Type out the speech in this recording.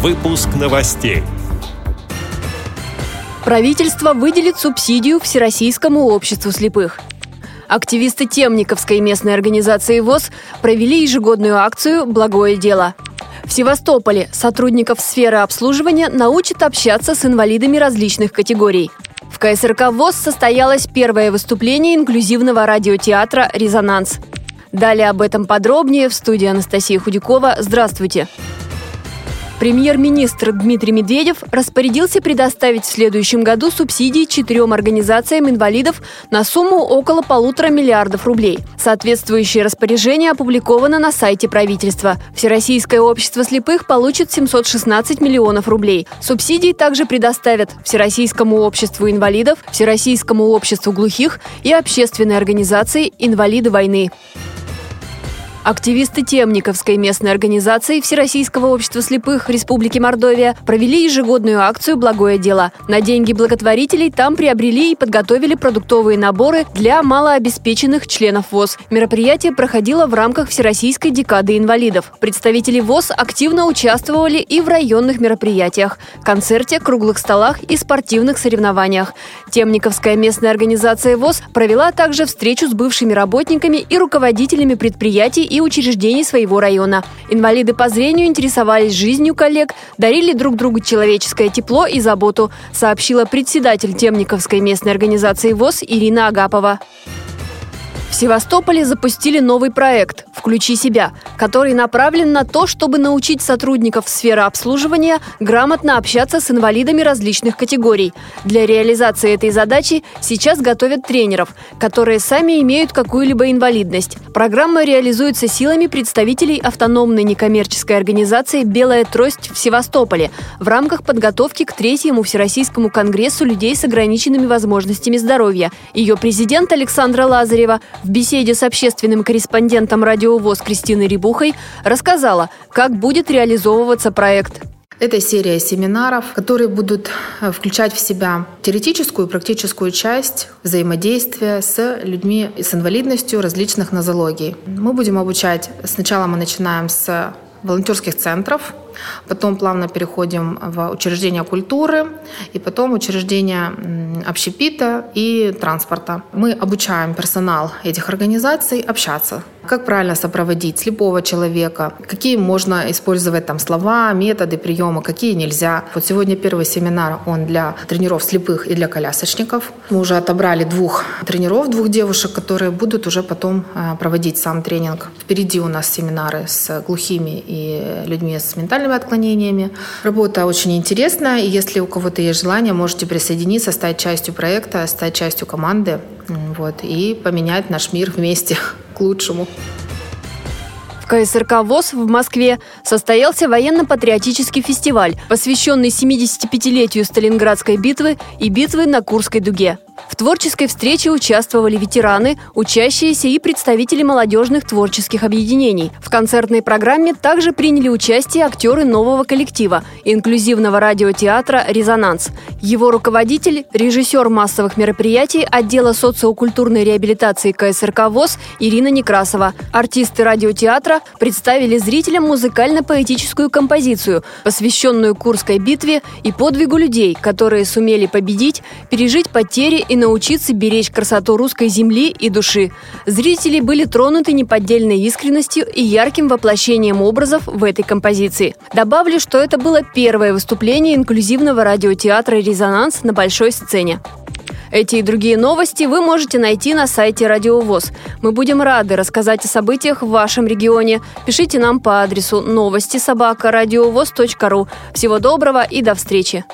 Выпуск новостей. Правительство выделит субсидию Всероссийскому обществу слепых. Активисты Темниковской местной организации ВОЗ провели ежегодную акцию «Благое дело». В Севастополе сотрудников сферы обслуживания научат общаться с инвалидами различных категорий. В КСРК ВОЗ состоялось первое выступление инклюзивного радиотеатра «Резонанс». Далее об этом подробнее в студии Анастасия Худякова. Здравствуйте! Премьер-министр Дмитрий Медведев распорядился предоставить в следующем году субсидии четырем организациям инвалидов на сумму около полутора миллиардов рублей. Соответствующее распоряжение опубликовано на сайте правительства. Всероссийское общество слепых получит 716 миллионов рублей. Субсидии также предоставят Всероссийскому обществу инвалидов, Всероссийскому обществу глухих и общественной организации «Инвалиды войны». Активисты Темниковской местной организации Всероссийского общества слепых Республики Мордовия провели ежегодную акцию «Благое дело». На деньги благотворителей там приобрели и подготовили продуктовые наборы для малообеспеченных членов ВОЗ. Мероприятие проходило в рамках Всероссийской декады инвалидов. Представители ВОЗ активно участвовали и в районных мероприятиях – концерте, круглых столах и спортивных соревнованиях. Темниковская местная организация ВОЗ провела также встречу с бывшими работниками и руководителями предприятий и учреждений своего района. Инвалиды по зрению интересовались жизнью коллег, дарили друг другу человеческое тепло и заботу, сообщила председатель Темниковской местной организации ВОЗ Ирина Агапова. Севастополе запустили новый проект «Включи себя», который направлен на то, чтобы научить сотрудников сферы обслуживания грамотно общаться с инвалидами различных категорий. Для реализации этой задачи сейчас готовят тренеров, которые сами имеют какую-либо инвалидность. Программа реализуется силами представителей автономной некоммерческой организации «Белая трость» в Севастополе в рамках подготовки к третьему Всероссийскому конгрессу людей с ограниченными возможностями здоровья. Ее президент Александра Лазарева в беседе с общественным корреспондентом радио ВОЗ Кристиной Рибухой рассказала, как будет реализовываться проект. Это серия семинаров, которые будут э, включать в себя теоретическую и практическую часть взаимодействия с людьми с инвалидностью различных нозологий. Мы будем обучать, сначала мы начинаем с волонтерских центров, потом плавно переходим в учреждения культуры и потом учреждения общепита и транспорта. Мы обучаем персонал этих организаций общаться как правильно сопроводить слепого человека, какие можно использовать там слова, методы, приемы, какие нельзя. Вот сегодня первый семинар, он для тренеров слепых и для колясочников. Мы уже отобрали двух тренеров, двух девушек, которые будут уже потом э, проводить сам тренинг. Впереди у нас семинары с глухими и людьми с ментальными отклонениями. Работа очень интересная, и если у кого-то есть желание, можете присоединиться, стать частью проекта, стать частью команды вот, и поменять наш мир вместе к лучшему. КСРК ВОЗ в Москве состоялся военно-патриотический фестиваль, посвященный 75-летию Сталинградской битвы и битвы на Курской дуге. В творческой встрече участвовали ветераны, учащиеся и представители молодежных творческих объединений. В концертной программе также приняли участие актеры нового коллектива – инклюзивного радиотеатра «Резонанс». Его руководитель – режиссер массовых мероприятий отдела социокультурной реабилитации КСРК ВОЗ Ирина Некрасова. Артисты радиотеатра представили зрителям музыкально-поэтическую композицию, посвященную Курской битве и подвигу людей, которые сумели победить, пережить потери и научиться беречь красоту русской земли и души. Зрители были тронуты неподдельной искренностью и ярким воплощением образов в этой композиции. Добавлю, что это было первое выступление инклюзивного радиотеатра «Резонанс» на большой сцене. Эти и другие новости вы можете найти на сайте Радиовоз. Мы будем рады рассказать о событиях в вашем регионе. Пишите нам по адресу новости собака ру. Всего доброго и до встречи!